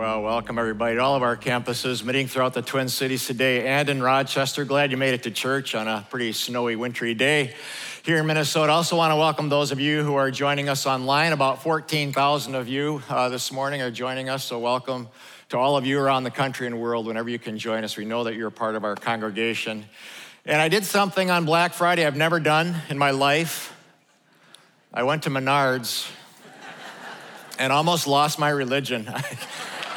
Well, welcome everybody to all of our campuses meeting throughout the Twin Cities today and in Rochester. Glad you made it to church on a pretty snowy, wintry day here in Minnesota. Also, want to welcome those of you who are joining us online. About 14,000 of you uh, this morning are joining us, so welcome to all of you around the country and world. Whenever you can join us, we know that you're part of our congregation. And I did something on Black Friday I've never done in my life. I went to Menards and almost lost my religion.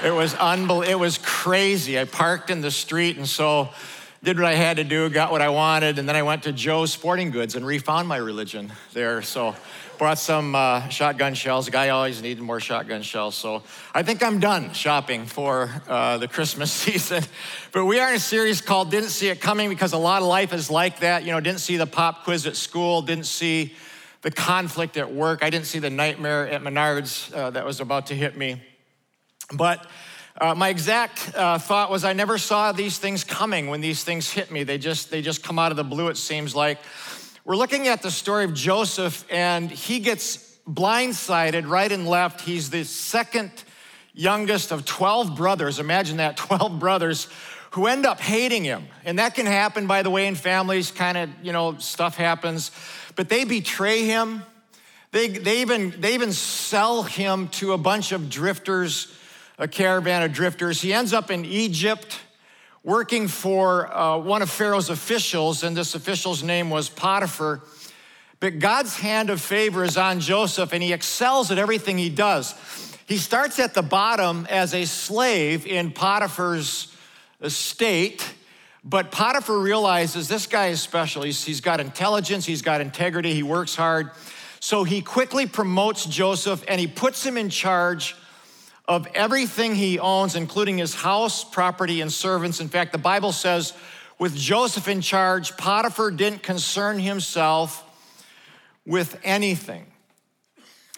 It was unbelievable. It was crazy. I parked in the street and so did what I had to do, got what I wanted, and then I went to Joe's Sporting Goods and refound my religion there. So brought some uh, shotgun shells. The guy always needed more shotgun shells. So I think I'm done shopping for uh, the Christmas season. But we are in a series called Didn't See It Coming because a lot of life is like that. You know, didn't see the pop quiz at school, didn't see the conflict at work. I didn't see the nightmare at Menards uh, that was about to hit me. But uh, my exact uh, thought was I never saw these things coming when these things hit me. They just, they just come out of the blue, it seems like. We're looking at the story of Joseph, and he gets blindsided right and left. He's the second youngest of 12 brothers. Imagine that 12 brothers who end up hating him. And that can happen, by the way, in families, kind of, you know, stuff happens. But they betray him. They, they, even, they even sell him to a bunch of drifters a caravan of drifters. He ends up in Egypt working for uh, one of Pharaoh's officials, and this official's name was Potiphar. But God's hand of favor is on Joseph, and he excels at everything he does. He starts at the bottom as a slave in Potiphar's estate, but Potiphar realizes this guy is special. He's, he's got intelligence, he's got integrity, he works hard. So he quickly promotes Joseph and he puts him in charge of everything he owns, including his house, property, and servants. In fact, the Bible says, with Joseph in charge, Potiphar didn't concern himself with anything.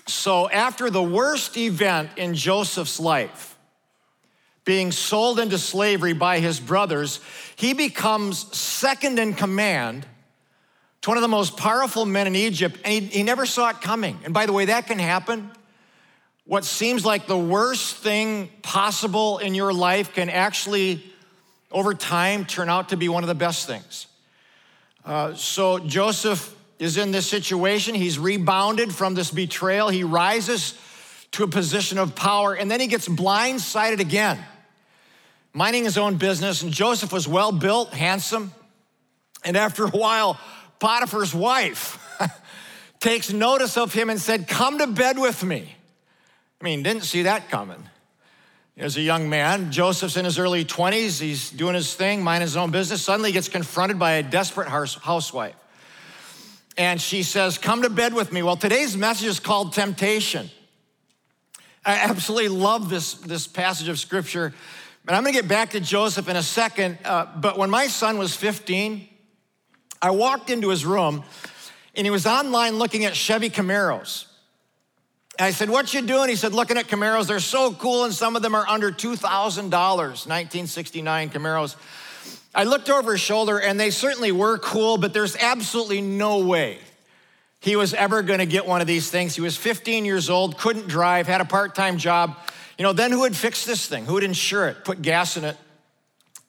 So, after the worst event in Joseph's life, being sold into slavery by his brothers, he becomes second in command to one of the most powerful men in Egypt, and he, he never saw it coming. And by the way, that can happen what seems like the worst thing possible in your life can actually, over time, turn out to be one of the best things. Uh, so Joseph is in this situation. He's rebounded from this betrayal. He rises to a position of power, and then he gets blindsided again, minding his own business. And Joseph was well built, handsome. And after a while, Potiphar's wife takes notice of him and said, Come to bed with me. I mean, didn't see that coming. As a young man, Joseph's in his early 20s, he's doing his thing, minding his own business. Suddenly gets confronted by a desperate housewife. And she says, Come to bed with me. Well, today's message is called Temptation. I absolutely love this, this passage of scripture. And I'm gonna get back to Joseph in a second. Uh, but when my son was 15, I walked into his room and he was online looking at Chevy Camaros. I said, What you doing? He said, Looking at Camaros. They're so cool, and some of them are under $2,000, 1969 Camaros. I looked over his shoulder, and they certainly were cool, but there's absolutely no way he was ever going to get one of these things. He was 15 years old, couldn't drive, had a part time job. You know, then who would fix this thing? Who would insure it, put gas in it?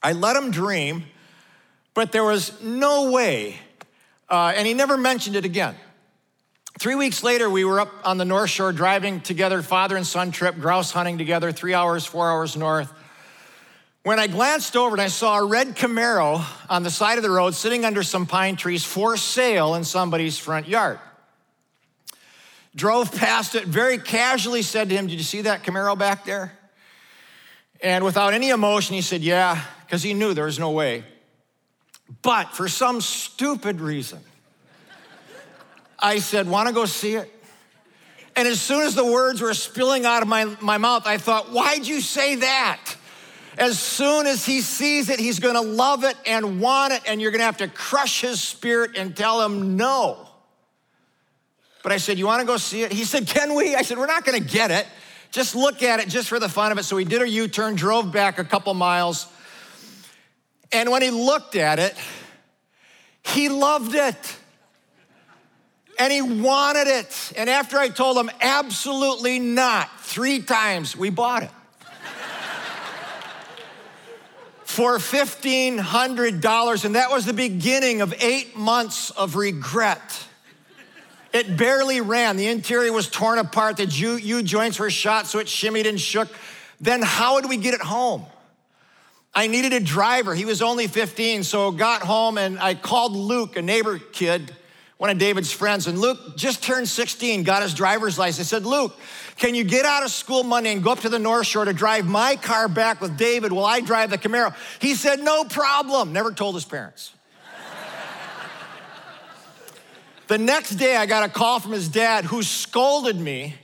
I let him dream, but there was no way, uh, and he never mentioned it again. Three weeks later, we were up on the North Shore driving together, father and son trip, grouse hunting together, three hours, four hours north. When I glanced over and I saw a red Camaro on the side of the road sitting under some pine trees for sale in somebody's front yard. Drove past it, very casually said to him, Did you see that Camaro back there? And without any emotion, he said, Yeah, because he knew there was no way. But for some stupid reason, I said, Want to go see it? And as soon as the words were spilling out of my, my mouth, I thought, Why'd you say that? As soon as he sees it, he's gonna love it and want it, and you're gonna have to crush his spirit and tell him no. But I said, You wanna go see it? He said, Can we? I said, We're not gonna get it. Just look at it just for the fun of it. So he did a U turn, drove back a couple miles. And when he looked at it, he loved it and he wanted it. And after I told him absolutely not, three times, we bought it. for $1,500. And that was the beginning of eight months of regret. It barely ran. The interior was torn apart. The U joints were shot so it shimmied and shook. Then, how did we get it home? I needed a driver. He was only 15, so got home and I called Luke, a neighbor kid, one of David's friends. And Luke just turned 16, got his driver's license. Said, Luke, can you get out of school Monday and go up to the North Shore to drive my car back with David while I drive the Camaro? He said, No problem. Never told his parents. the next day, I got a call from his dad who scolded me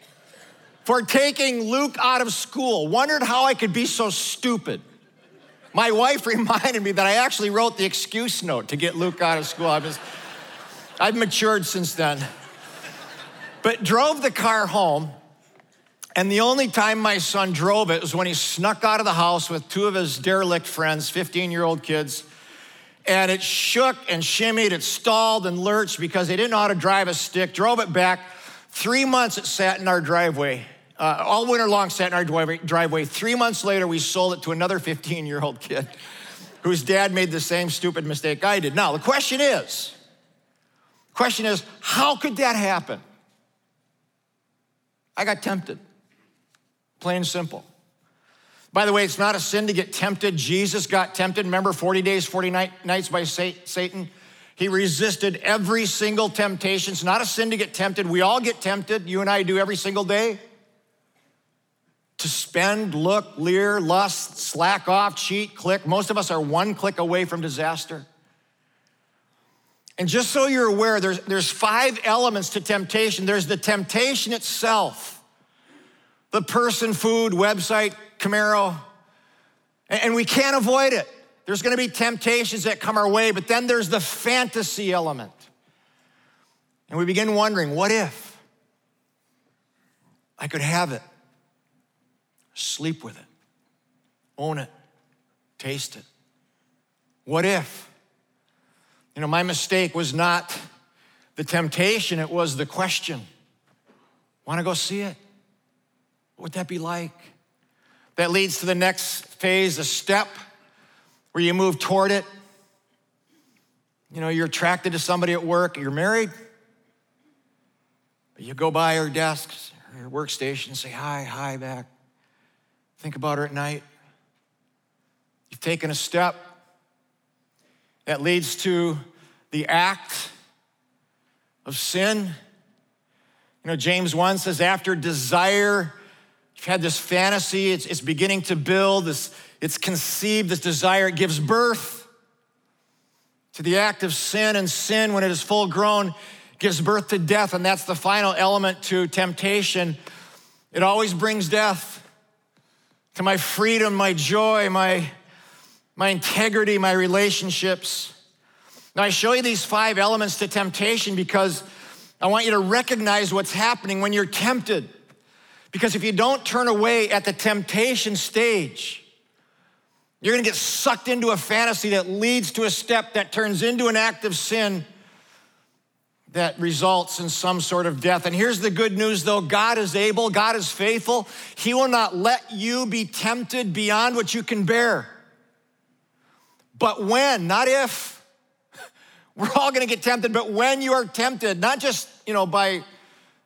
for taking Luke out of school, wondered how I could be so stupid. My wife reminded me that I actually wrote the excuse note to get Luke out of school. I was, I've matured since then. But drove the car home, and the only time my son drove it was when he snuck out of the house with two of his derelict friends, 15 year old kids. And it shook and shimmied, it stalled and lurched because they didn't know how to drive a stick. Drove it back. Three months it sat in our driveway uh, all winter long sat in our driveway. Three months later, we sold it to another 15 year old kid whose dad made the same stupid mistake I did. Now, the question is, question is, how could that happen? I got tempted. Plain and simple. By the way, it's not a sin to get tempted. Jesus got tempted. Remember 40 days, 40 nights by Satan? He resisted every single temptation. It's not a sin to get tempted. We all get tempted. You and I do every single day to spend, look, leer, lust, slack off, cheat, click. Most of us are one click away from disaster. And just so you're aware, there's, there's five elements to temptation. There's the temptation itself, the person, food, website, Camaro, and we can't avoid it. There's gonna be temptations that come our way, but then there's the fantasy element. And we begin wondering, what if I could have it? Sleep with it, own it, taste it. What if? You know, my mistake was not the temptation, it was the question. Want to go see it? What would that be like? That leads to the next phase, a step where you move toward it. You know, you're attracted to somebody at work, you're married, but you go by her desk, her workstation, say hi, hi back. Think about her at night. You've taken a step that leads to the act of sin. You know, James 1 says, after desire, you've had this fantasy, it's, it's beginning to build, this, it's conceived, this desire, it gives birth to the act of sin, and sin, when it is full grown, gives birth to death, and that's the final element to temptation. It always brings death to my freedom, my joy, my, my integrity, my relationships. Now, I show you these five elements to temptation because I want you to recognize what's happening when you're tempted. Because if you don't turn away at the temptation stage, you're gonna get sucked into a fantasy that leads to a step that turns into an act of sin that results in some sort of death. And here's the good news though God is able, God is faithful. He will not let you be tempted beyond what you can bear. But when, not if. We're all gonna get tempted, but when you are tempted, not just, you know, by,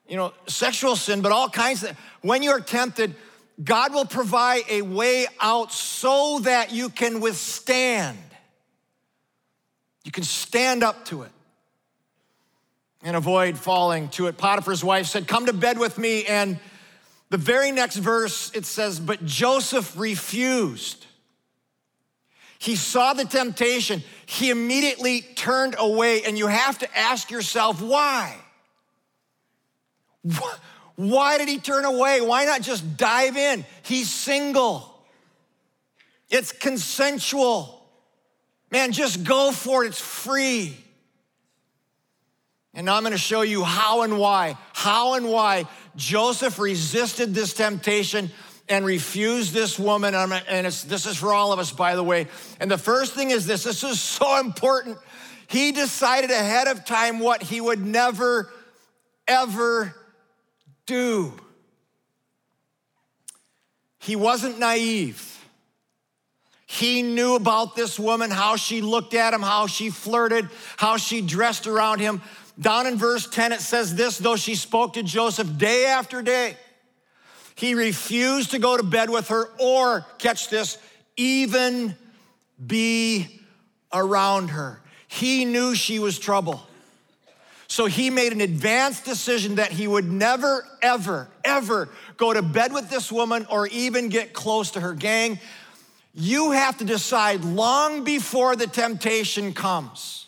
you know, sexual sin, but all kinds of, when you are tempted, God will provide a way out so that you can withstand. You can stand up to it and avoid falling to it. Potiphar's wife said, Come to bed with me. And the very next verse, it says, But Joseph refused. He saw the temptation, he immediately turned away. And you have to ask yourself, why? Why did he turn away? Why not just dive in? He's single, it's consensual. Man, just go for it, it's free. And now I'm going to show you how and why, how and why Joseph resisted this temptation and refuse this woman. And this is for all of us, by the way. And the first thing is this this is so important. He decided ahead of time what he would never, ever do. He wasn't naive. He knew about this woman, how she looked at him, how she flirted, how she dressed around him. Down in verse 10, it says this though she spoke to Joseph day after day, he refused to go to bed with her or, catch this, even be around her. He knew she was trouble. So he made an advanced decision that he would never, ever, ever go to bed with this woman or even get close to her gang. You have to decide long before the temptation comes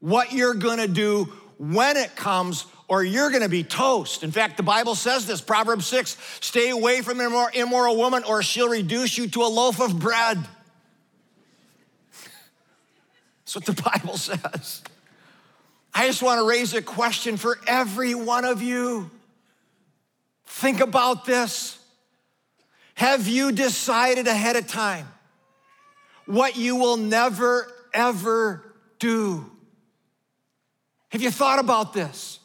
what you're gonna do when it comes, or you're gonna be toast. In fact, the Bible says this Proverbs 6 stay away from an immoral woman, or she'll reduce you to a loaf of bread. That's what the Bible says. I just want to raise a question for every one of you. Think about this. Have you decided ahead of time what you will never, ever do? Have you thought about this?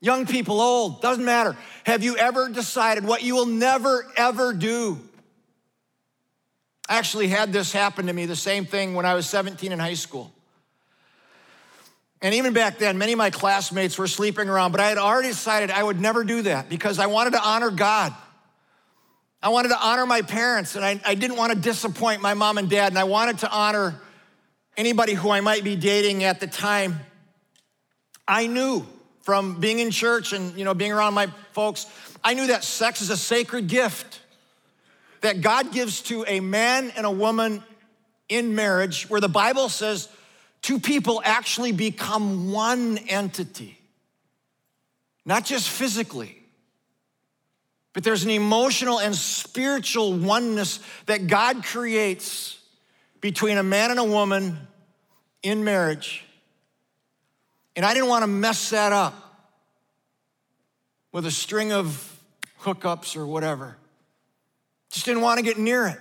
Young people, old, doesn't matter. Have you ever decided what you will never, ever do? I actually had this happen to me, the same thing when I was 17 in high school. And even back then, many of my classmates were sleeping around, but I had already decided I would never do that because I wanted to honor God. I wanted to honor my parents, and I, I didn't want to disappoint my mom and dad, and I wanted to honor anybody who I might be dating at the time. I knew from being in church and you know being around my folks, I knew that sex is a sacred gift that God gives to a man and a woman in marriage, where the Bible says two people actually become one entity, not just physically, but there's an emotional and spiritual oneness that God creates between a man and a woman in marriage. And I didn't want to mess that up with a string of hookups or whatever. Just didn't want to get near it.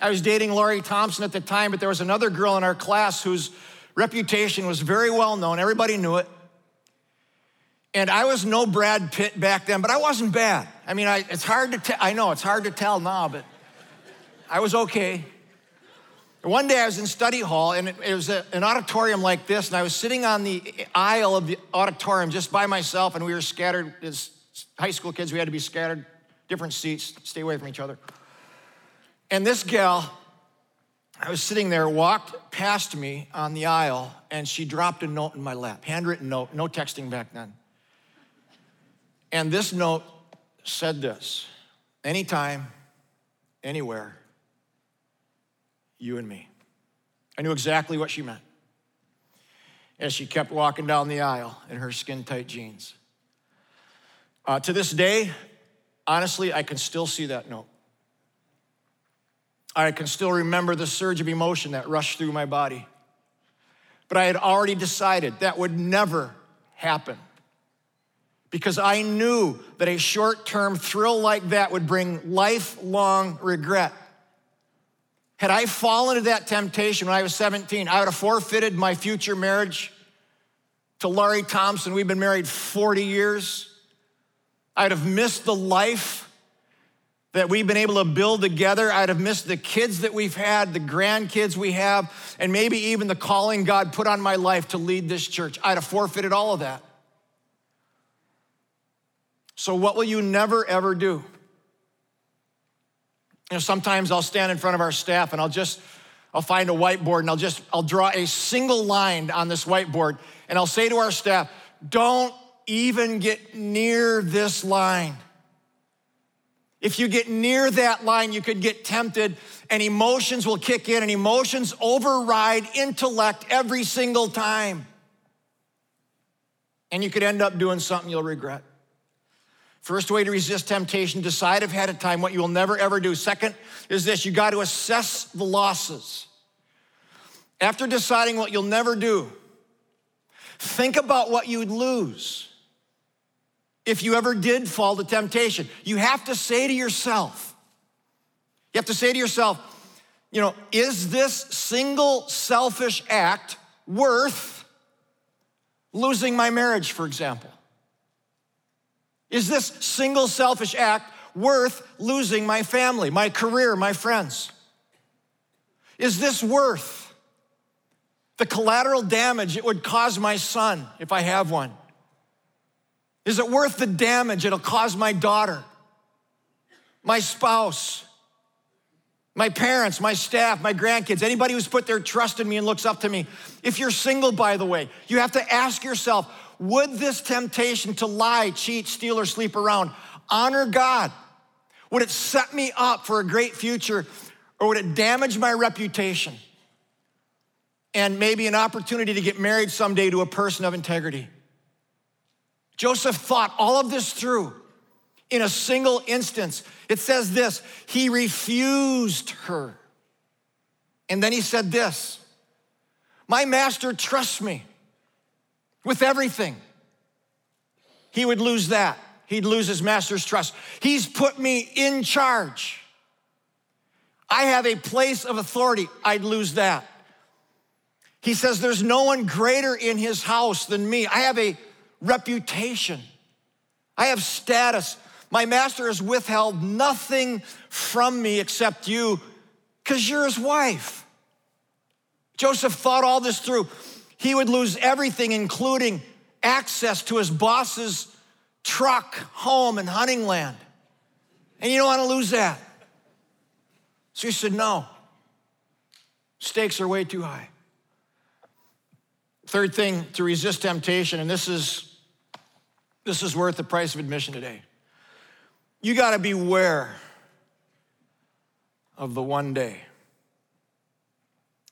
I was dating Laurie Thompson at the time, but there was another girl in our class whose reputation was very well known. Everybody knew it. And I was no Brad Pitt back then, but I wasn't bad. I mean, I, it's hard to tell. I know it's hard to tell now, but I was okay. One day I was in study hall, and it, it was a, an auditorium like this, and I was sitting on the aisle of the auditorium just by myself, and we were scattered as high school kids. We had to be scattered, different seats, stay away from each other. And this gal, I was sitting there, walked past me on the aisle, and she dropped a note in my lap, handwritten note, no texting back then. And this note said this anytime, anywhere, you and me. I knew exactly what she meant as she kept walking down the aisle in her skin tight jeans. Uh, to this day, honestly, I can still see that note. I can still remember the surge of emotion that rushed through my body. But I had already decided that would never happen because I knew that a short term thrill like that would bring lifelong regret. Had I fallen to that temptation when I was 17, I would have forfeited my future marriage to Laurie Thompson. We've been married 40 years. I'd have missed the life that we've been able to build together. I'd have missed the kids that we've had, the grandkids we have, and maybe even the calling God put on my life to lead this church. I'd have forfeited all of that. So, what will you never ever do? You know, sometimes I'll stand in front of our staff and I'll just, I'll find a whiteboard and I'll just, I'll draw a single line on this whiteboard and I'll say to our staff, don't even get near this line. If you get near that line, you could get tempted, and emotions will kick in, and emotions override intellect every single time. And you could end up doing something you'll regret. First way to resist temptation, decide ahead of time what you will never ever do. Second is this you got to assess the losses. After deciding what you'll never do, think about what you'd lose if you ever did fall to temptation. You have to say to yourself, you have to say to yourself, you know, is this single selfish act worth losing my marriage, for example? Is this single selfish act worth losing my family, my career, my friends? Is this worth the collateral damage it would cause my son if I have one? Is it worth the damage it'll cause my daughter, my spouse, my parents, my staff, my grandkids, anybody who's put their trust in me and looks up to me? If you're single, by the way, you have to ask yourself would this temptation to lie, cheat, steal, or sleep around honor God? Would it set me up for a great future or would it damage my reputation and maybe an opportunity to get married someday to a person of integrity? Joseph thought all of this through in a single instance. It says this he refused her. And then he said this My master trusts me with everything. He would lose that. He'd lose his master's trust. He's put me in charge. I have a place of authority. I'd lose that. He says, There's no one greater in his house than me. I have a reputation, I have status. My master has withheld nothing from me except you because you're his wife. Joseph thought all this through. He would lose everything, including access to his boss's truck, home, and hunting land. And you don't want to lose that. So he said, No, stakes are way too high. Third thing to resist temptation, and this is this is worth the price of admission today. You got to beware of the one day.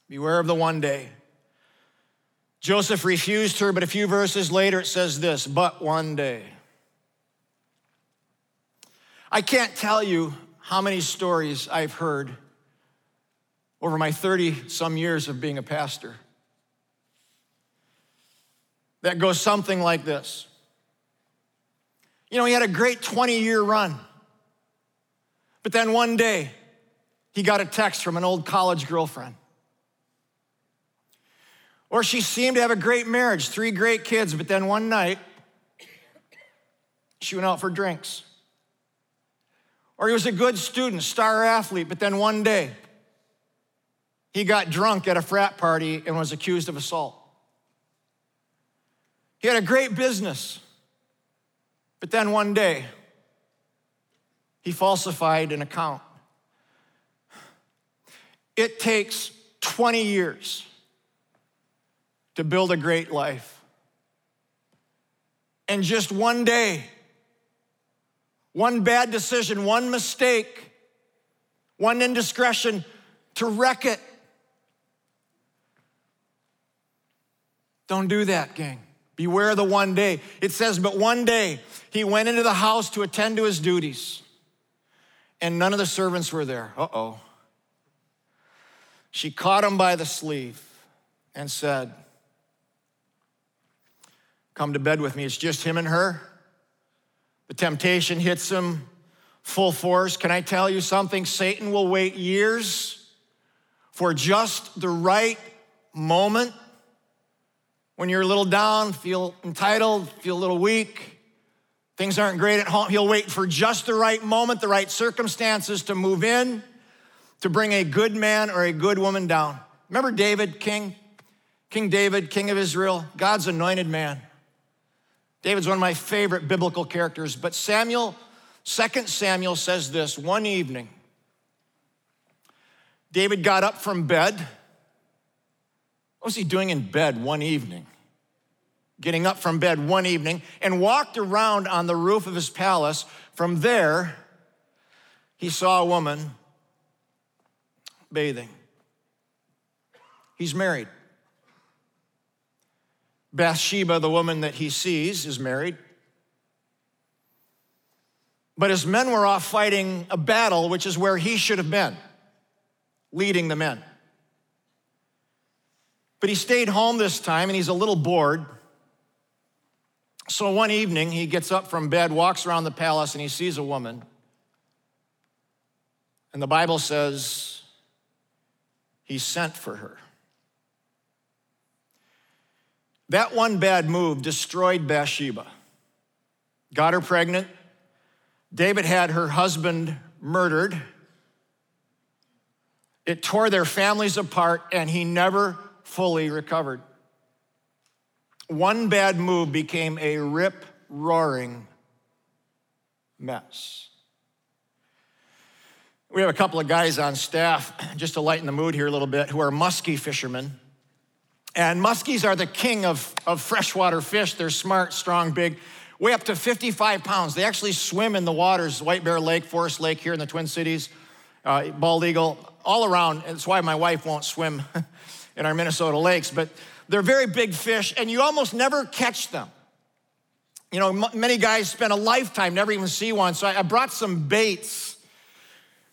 Beware of the one day. Joseph refused her, but a few verses later it says this, but one day. I can't tell you how many stories I've heard over my 30 some years of being a pastor that goes something like this you know, he had a great 20 year run. But then one day, he got a text from an old college girlfriend. Or she seemed to have a great marriage, three great kids, but then one night, she went out for drinks. Or he was a good student, star athlete, but then one day, he got drunk at a frat party and was accused of assault. He had a great business, but then one day, he falsified an account. It takes 20 years to build a great life. And just one day, one bad decision, one mistake, one indiscretion to wreck it. Don't do that, gang. Beware the one day. It says, but one day he went into the house to attend to his duties, and none of the servants were there. Uh oh. She caught him by the sleeve and said, Come to bed with me. It's just him and her. The temptation hits him full force. Can I tell you something? Satan will wait years for just the right moment when you're a little down, feel entitled, feel a little weak, things aren't great at home, he'll wait for just the right moment, the right circumstances to move in, to bring a good man or a good woman down. Remember David, king? King David, king of Israel, God's anointed man. David's one of my favorite biblical characters, but Samuel, 2 Samuel says this one evening, David got up from bed. What was he doing in bed one evening? getting up from bed one evening and walked around on the roof of his palace. From there, he saw a woman bathing. He's married. Bathsheba, the woman that he sees, is married. But his men were off fighting a battle, which is where he should have been, leading the men. But he stayed home this time and he's a little bored. So one evening, he gets up from bed, walks around the palace, and he sees a woman. And the Bible says he sent for her. That one bad move destroyed Bathsheba, got her pregnant. David had her husband murdered. It tore their families apart, and he never fully recovered. One bad move became a rip roaring mess. We have a couple of guys on staff, just to lighten the mood here a little bit, who are muskie fishermen. And muskies are the king of, of freshwater fish. They're smart, strong, big, weigh up to 55 pounds. They actually swim in the waters, White Bear Lake, Forest Lake here in the Twin Cities, uh, Bald Eagle, all around. That's why my wife won't swim in our Minnesota lakes. But they're very big fish, and you almost never catch them. You know, m- many guys spend a lifetime never even see one. So I, I brought some baits,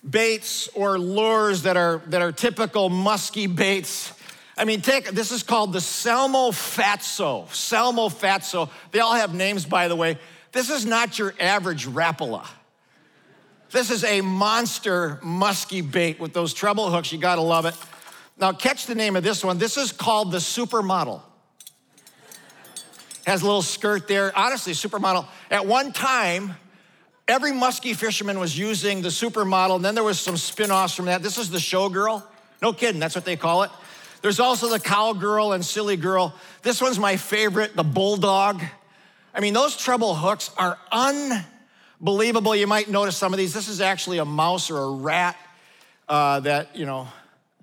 baits or lures that are that are typical musky baits. I mean, take this is called the Salmo Fatso. Salmo Fatso. They all have names, by the way. This is not your average Rapala. This is a monster musky bait with those treble hooks. You gotta love it. Now, catch the name of this one. This is called the Supermodel. Has a little skirt there. Honestly, Supermodel. At one time, every musky fisherman was using the Supermodel, and then there was some spin offs from that. This is the Showgirl. No kidding, that's what they call it. There's also the Cowgirl and Silly Girl. This one's my favorite, the Bulldog. I mean, those treble hooks are unbelievable. You might notice some of these. This is actually a mouse or a rat uh, that, you know,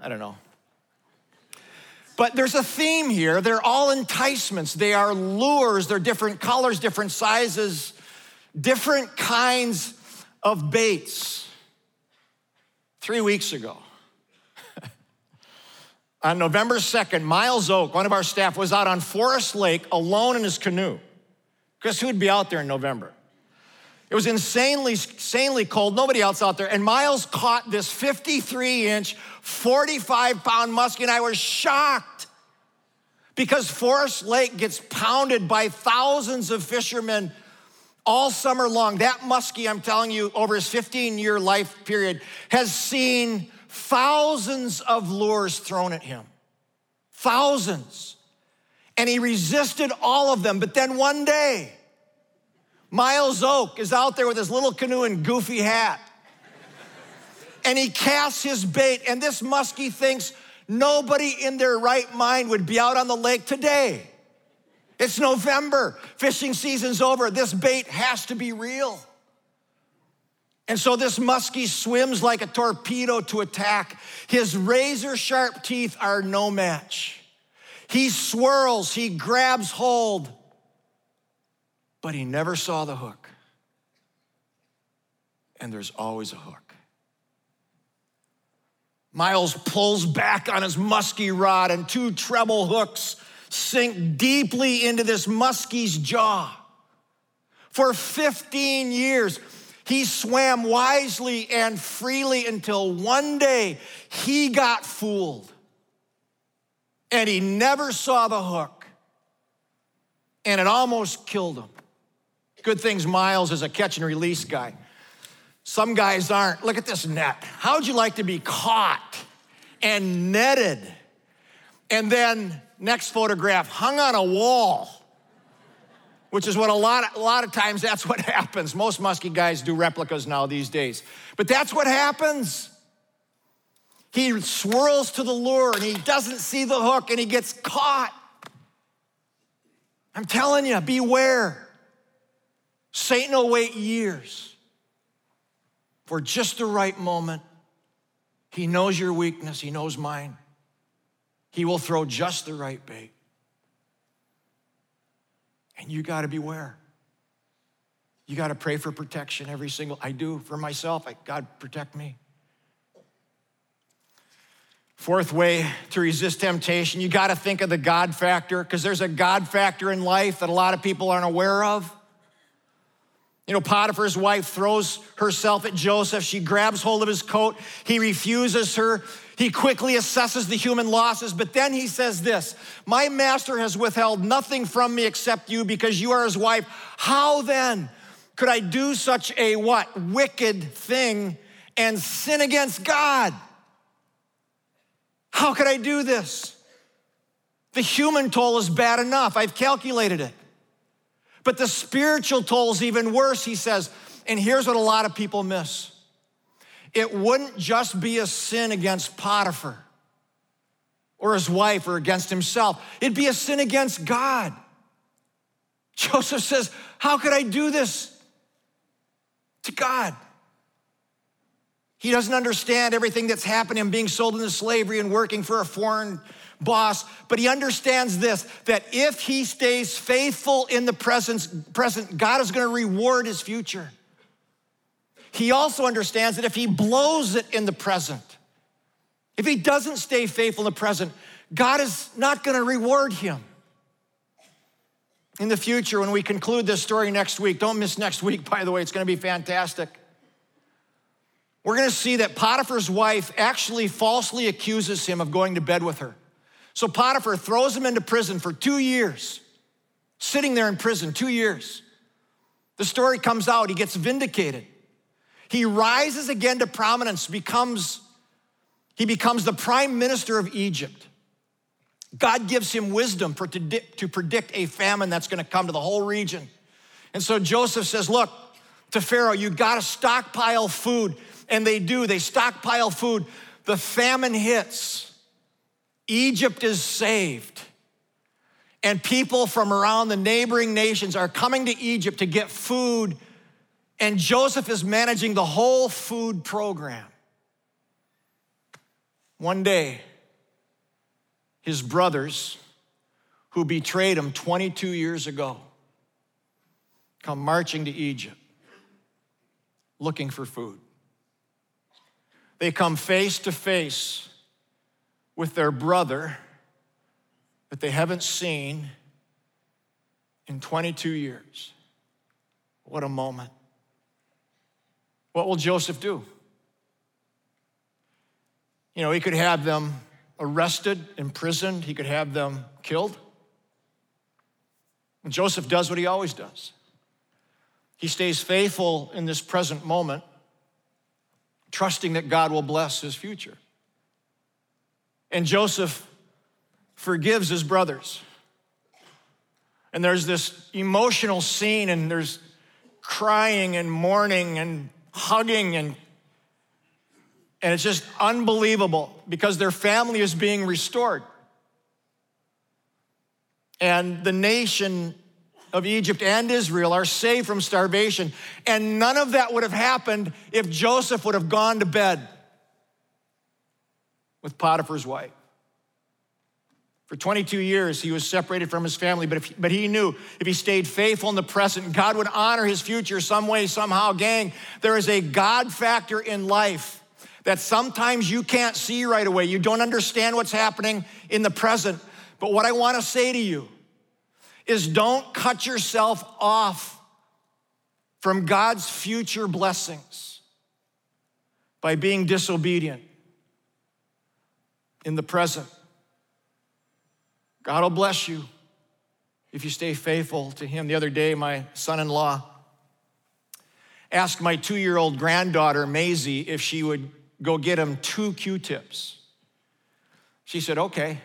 I don't know, but there's a theme here. They're all enticements, they are lures, they're different colors, different sizes, different kinds of baits. Three weeks ago, on November 2nd, Miles Oak, one of our staff, was out on Forest Lake alone in his canoe. Guess who'd be out there in November? It was insanely, insanely cold, nobody else out there. And Miles caught this 53 inch, 45 pound muskie, and I was shocked because Forest Lake gets pounded by thousands of fishermen all summer long. That muskie, I'm telling you, over his 15 year life period, has seen thousands of lures thrown at him. Thousands. And he resisted all of them. But then one day, Miles Oak is out there with his little canoe and goofy hat. and he casts his bait, and this muskie thinks nobody in their right mind would be out on the lake today. It's November, fishing season's over. This bait has to be real. And so this muskie swims like a torpedo to attack. His razor sharp teeth are no match. He swirls, he grabs hold but he never saw the hook. And there's always a hook. Miles pulls back on his musky rod, and two treble hooks sink deeply into this muskie's jaw. For 15 years, he swam wisely and freely until one day he got fooled. And he never saw the hook. And it almost killed him. Good things Miles is a catch and release guy. Some guys aren't. Look at this net. How'd you like to be caught and netted? And then, next photograph, hung on a wall, which is what a lot, of, a lot of times that's what happens. Most musky guys do replicas now these days. But that's what happens. He swirls to the lure and he doesn't see the hook and he gets caught. I'm telling you, beware. Satan will wait years for just the right moment. He knows your weakness, he knows mine. He will throw just the right bait. And you got to beware. You got to pray for protection every single I do for myself. I, God protect me. Fourth way to resist temptation, you got to think of the God factor because there's a God factor in life that a lot of people aren't aware of. You know, Potiphar's wife throws herself at Joseph. She grabs hold of his coat. He refuses her. He quickly assesses the human losses, but then he says this My master has withheld nothing from me except you because you are his wife. How then could I do such a what? Wicked thing and sin against God? How could I do this? The human toll is bad enough. I've calculated it. But the spiritual toll is even worse, he says. And here's what a lot of people miss it wouldn't just be a sin against Potiphar or his wife or against himself, it'd be a sin against God. Joseph says, How could I do this to God? He doesn't understand everything that's happening, being sold into slavery and working for a foreign boss, but he understands this that if he stays faithful in the present, present God is going to reward his future. He also understands that if he blows it in the present, if he doesn't stay faithful in the present, God is not going to reward him. In the future, when we conclude this story next week, don't miss next week, by the way, it's going to be fantastic. We're going to see that Potiphar's wife actually falsely accuses him of going to bed with her. So Potiphar throws him into prison for two years, sitting there in prison, two years. The story comes out, he gets vindicated. He rises again to prominence, becomes, he becomes the prime minister of Egypt. God gives him wisdom for, to, to predict a famine that's gonna come to the whole region. And so Joseph says, Look, to Pharaoh, you gotta stockpile food. And they do, they stockpile food. The famine hits. Egypt is saved. And people from around the neighboring nations are coming to Egypt to get food, and Joseph is managing the whole food program. One day, his brothers, who betrayed him 22 years ago, come marching to Egypt looking for food. They come face to face with their brother that they haven't seen in 22 years. What a moment. What will Joseph do? You know, he could have them arrested, imprisoned, he could have them killed. And Joseph does what he always does. He stays faithful in this present moment, trusting that God will bless his future. And Joseph forgives his brothers. And there's this emotional scene, and there's crying and mourning and hugging, and, and it's just unbelievable because their family is being restored. And the nation of Egypt and Israel are saved from starvation. And none of that would have happened if Joseph would have gone to bed with Potiphar's wife. For 22 years, he was separated from his family, but, if, but he knew if he stayed faithful in the present, God would honor his future some way, somehow. Gang, there is a God factor in life that sometimes you can't see right away. You don't understand what's happening in the present. But what I want to say to you is don't cut yourself off from God's future blessings by being disobedient in the present. God will bless you if you stay faithful to Him. The other day, my son in law asked my two year old granddaughter, Maisie, if she would go get him two Q tips. She said, okay.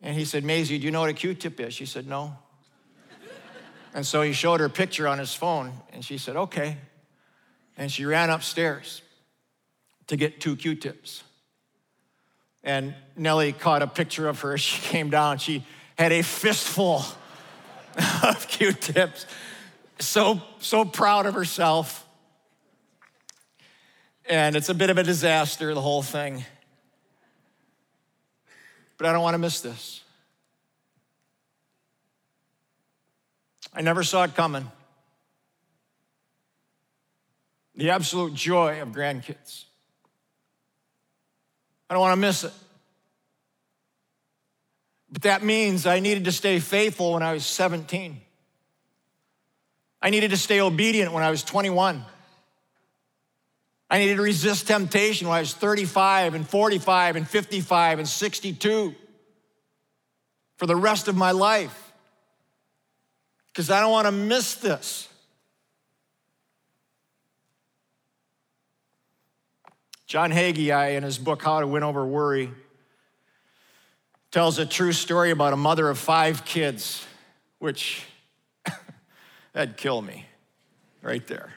And he said, Maisie, do you know what a Q tip is? She said, no. and so he showed her a picture on his phone, and she said, okay. And she ran upstairs to get two Q tips. And Nellie caught a picture of her as she came down. She had a fistful of Q-tips. So, so proud of herself. And it's a bit of a disaster, the whole thing. But I don't want to miss this. I never saw it coming. The absolute joy of grandkids. I don't want to miss it. But that means I needed to stay faithful when I was 17. I needed to stay obedient when I was 21. I needed to resist temptation when I was 35 and 45 and 55 and 62 for the rest of my life. Because I don't want to miss this. John Haggai, in his book, How to Win Over Worry, tells a true story about a mother of five kids, which that'd kill me right there.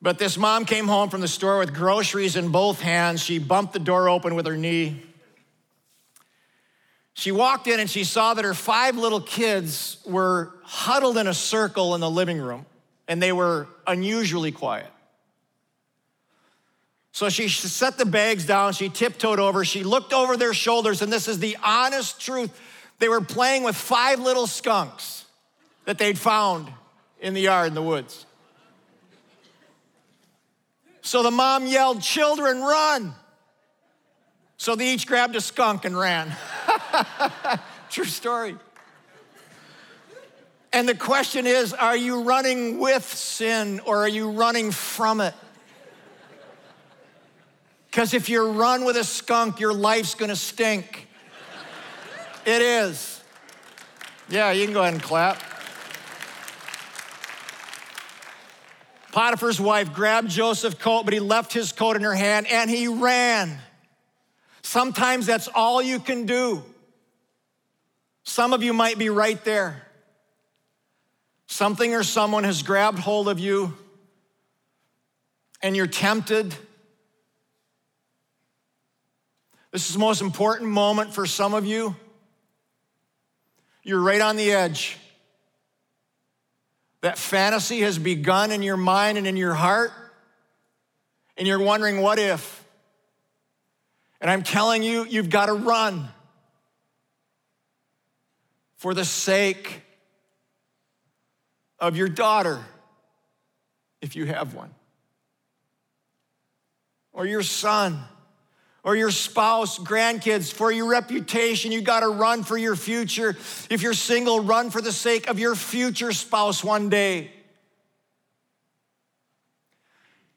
But this mom came home from the store with groceries in both hands. She bumped the door open with her knee. She walked in and she saw that her five little kids were huddled in a circle in the living room, and they were unusually quiet. So she set the bags down, she tiptoed over, she looked over their shoulders, and this is the honest truth. They were playing with five little skunks that they'd found in the yard in the woods. So the mom yelled, Children, run! So they each grabbed a skunk and ran. True story. And the question is are you running with sin or are you running from it? Because if you run with a skunk, your life's gonna stink. It is. Yeah, you can go ahead and clap. Potiphar's wife grabbed Joseph's coat, but he left his coat in her hand and he ran. Sometimes that's all you can do. Some of you might be right there. Something or someone has grabbed hold of you and you're tempted. This is the most important moment for some of you. You're right on the edge. That fantasy has begun in your mind and in your heart, and you're wondering, what if? And I'm telling you, you've got to run for the sake of your daughter, if you have one, or your son, or your spouse, grandkids, for your reputation. You got to run for your future. If you're single, run for the sake of your future spouse one day.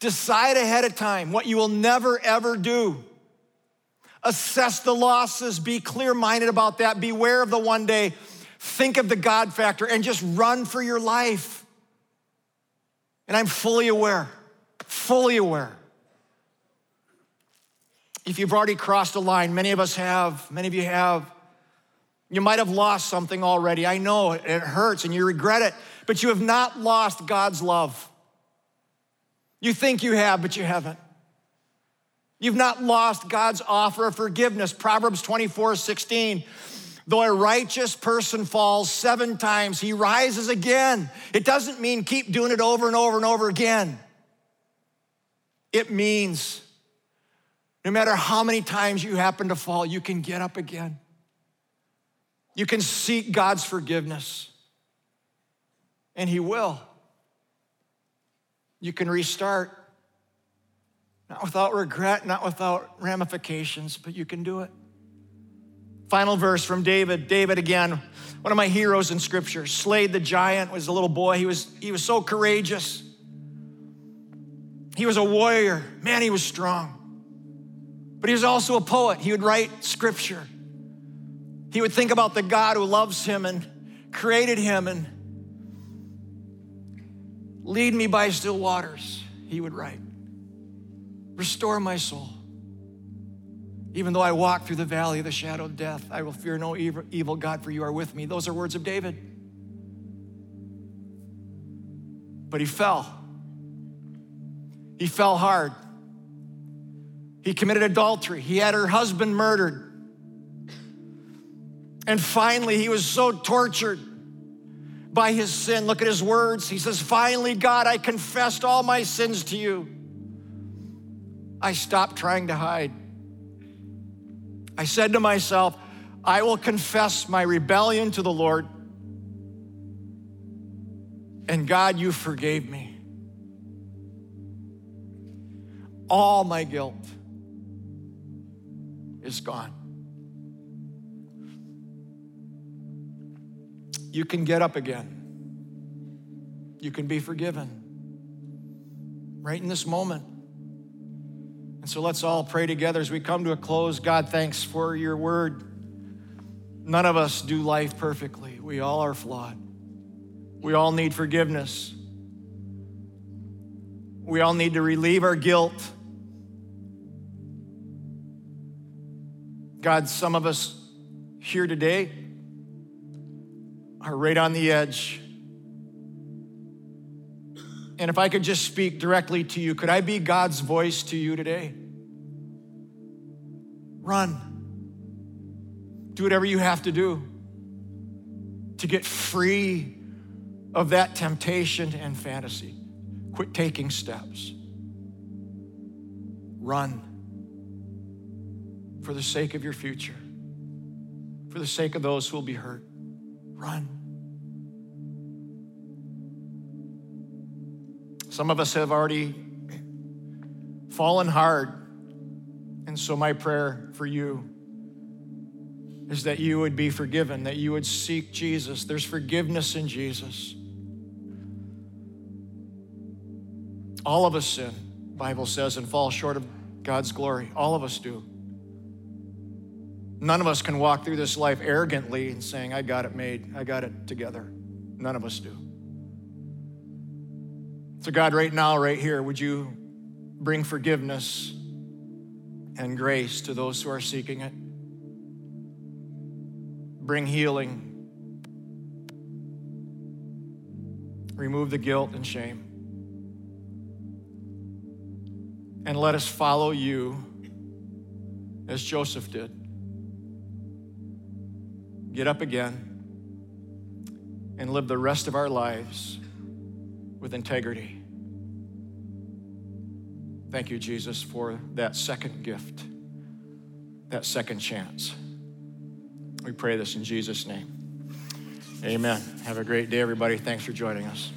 Decide ahead of time what you will never ever do. Assess the losses, be clear minded about that, beware of the one day. Think of the God factor and just run for your life. And I'm fully aware, fully aware. If you've already crossed a line, many of us have, many of you have, you might have lost something already. I know it hurts and you regret it, but you have not lost God's love. You think you have, but you haven't. You've not lost God's offer of forgiveness. Proverbs 24 16. Though a righteous person falls seven times, he rises again. It doesn't mean keep doing it over and over and over again. It means no matter how many times you happen to fall, you can get up again. You can seek God's forgiveness, and He will. You can restart. Not without regret, not without ramifications, but you can do it. Final verse from David. David, again, one of my heroes in scripture, slayed the giant, was a little boy. He was, he was so courageous. He was a warrior. Man, he was strong. But he was also a poet. He would write scripture. He would think about the God who loves him and created him and lead me by still waters, he would write. Restore my soul. Even though I walk through the valley of the shadow of death, I will fear no evil, God, for you are with me. Those are words of David. But he fell. He fell hard. He committed adultery. He had her husband murdered. And finally, he was so tortured by his sin. Look at his words. He says, Finally, God, I confessed all my sins to you. I stopped trying to hide. I said to myself, I will confess my rebellion to the Lord. And God, you forgave me. All my guilt is gone. You can get up again. You can be forgiven right in this moment. And so let's all pray together as we come to a close. God, thanks for your word. None of us do life perfectly, we all are flawed. We all need forgiveness. We all need to relieve our guilt. God, some of us here today are right on the edge. And if I could just speak directly to you, could I be God's voice to you today? Run. Do whatever you have to do to get free of that temptation and fantasy. Quit taking steps. Run for the sake of your future, for the sake of those who will be hurt. Run. Some of us have already fallen hard. And so, my prayer for you is that you would be forgiven, that you would seek Jesus. There's forgiveness in Jesus. All of us sin, Bible says, and fall short of God's glory. All of us do. None of us can walk through this life arrogantly and saying, I got it made, I got it together. None of us do. So, God, right now, right here, would you bring forgiveness and grace to those who are seeking it? Bring healing. Remove the guilt and shame. And let us follow you as Joseph did get up again, and live the rest of our lives with integrity. Thank you, Jesus, for that second gift, that second chance. We pray this in Jesus' name. Amen. Have a great day, everybody. Thanks for joining us.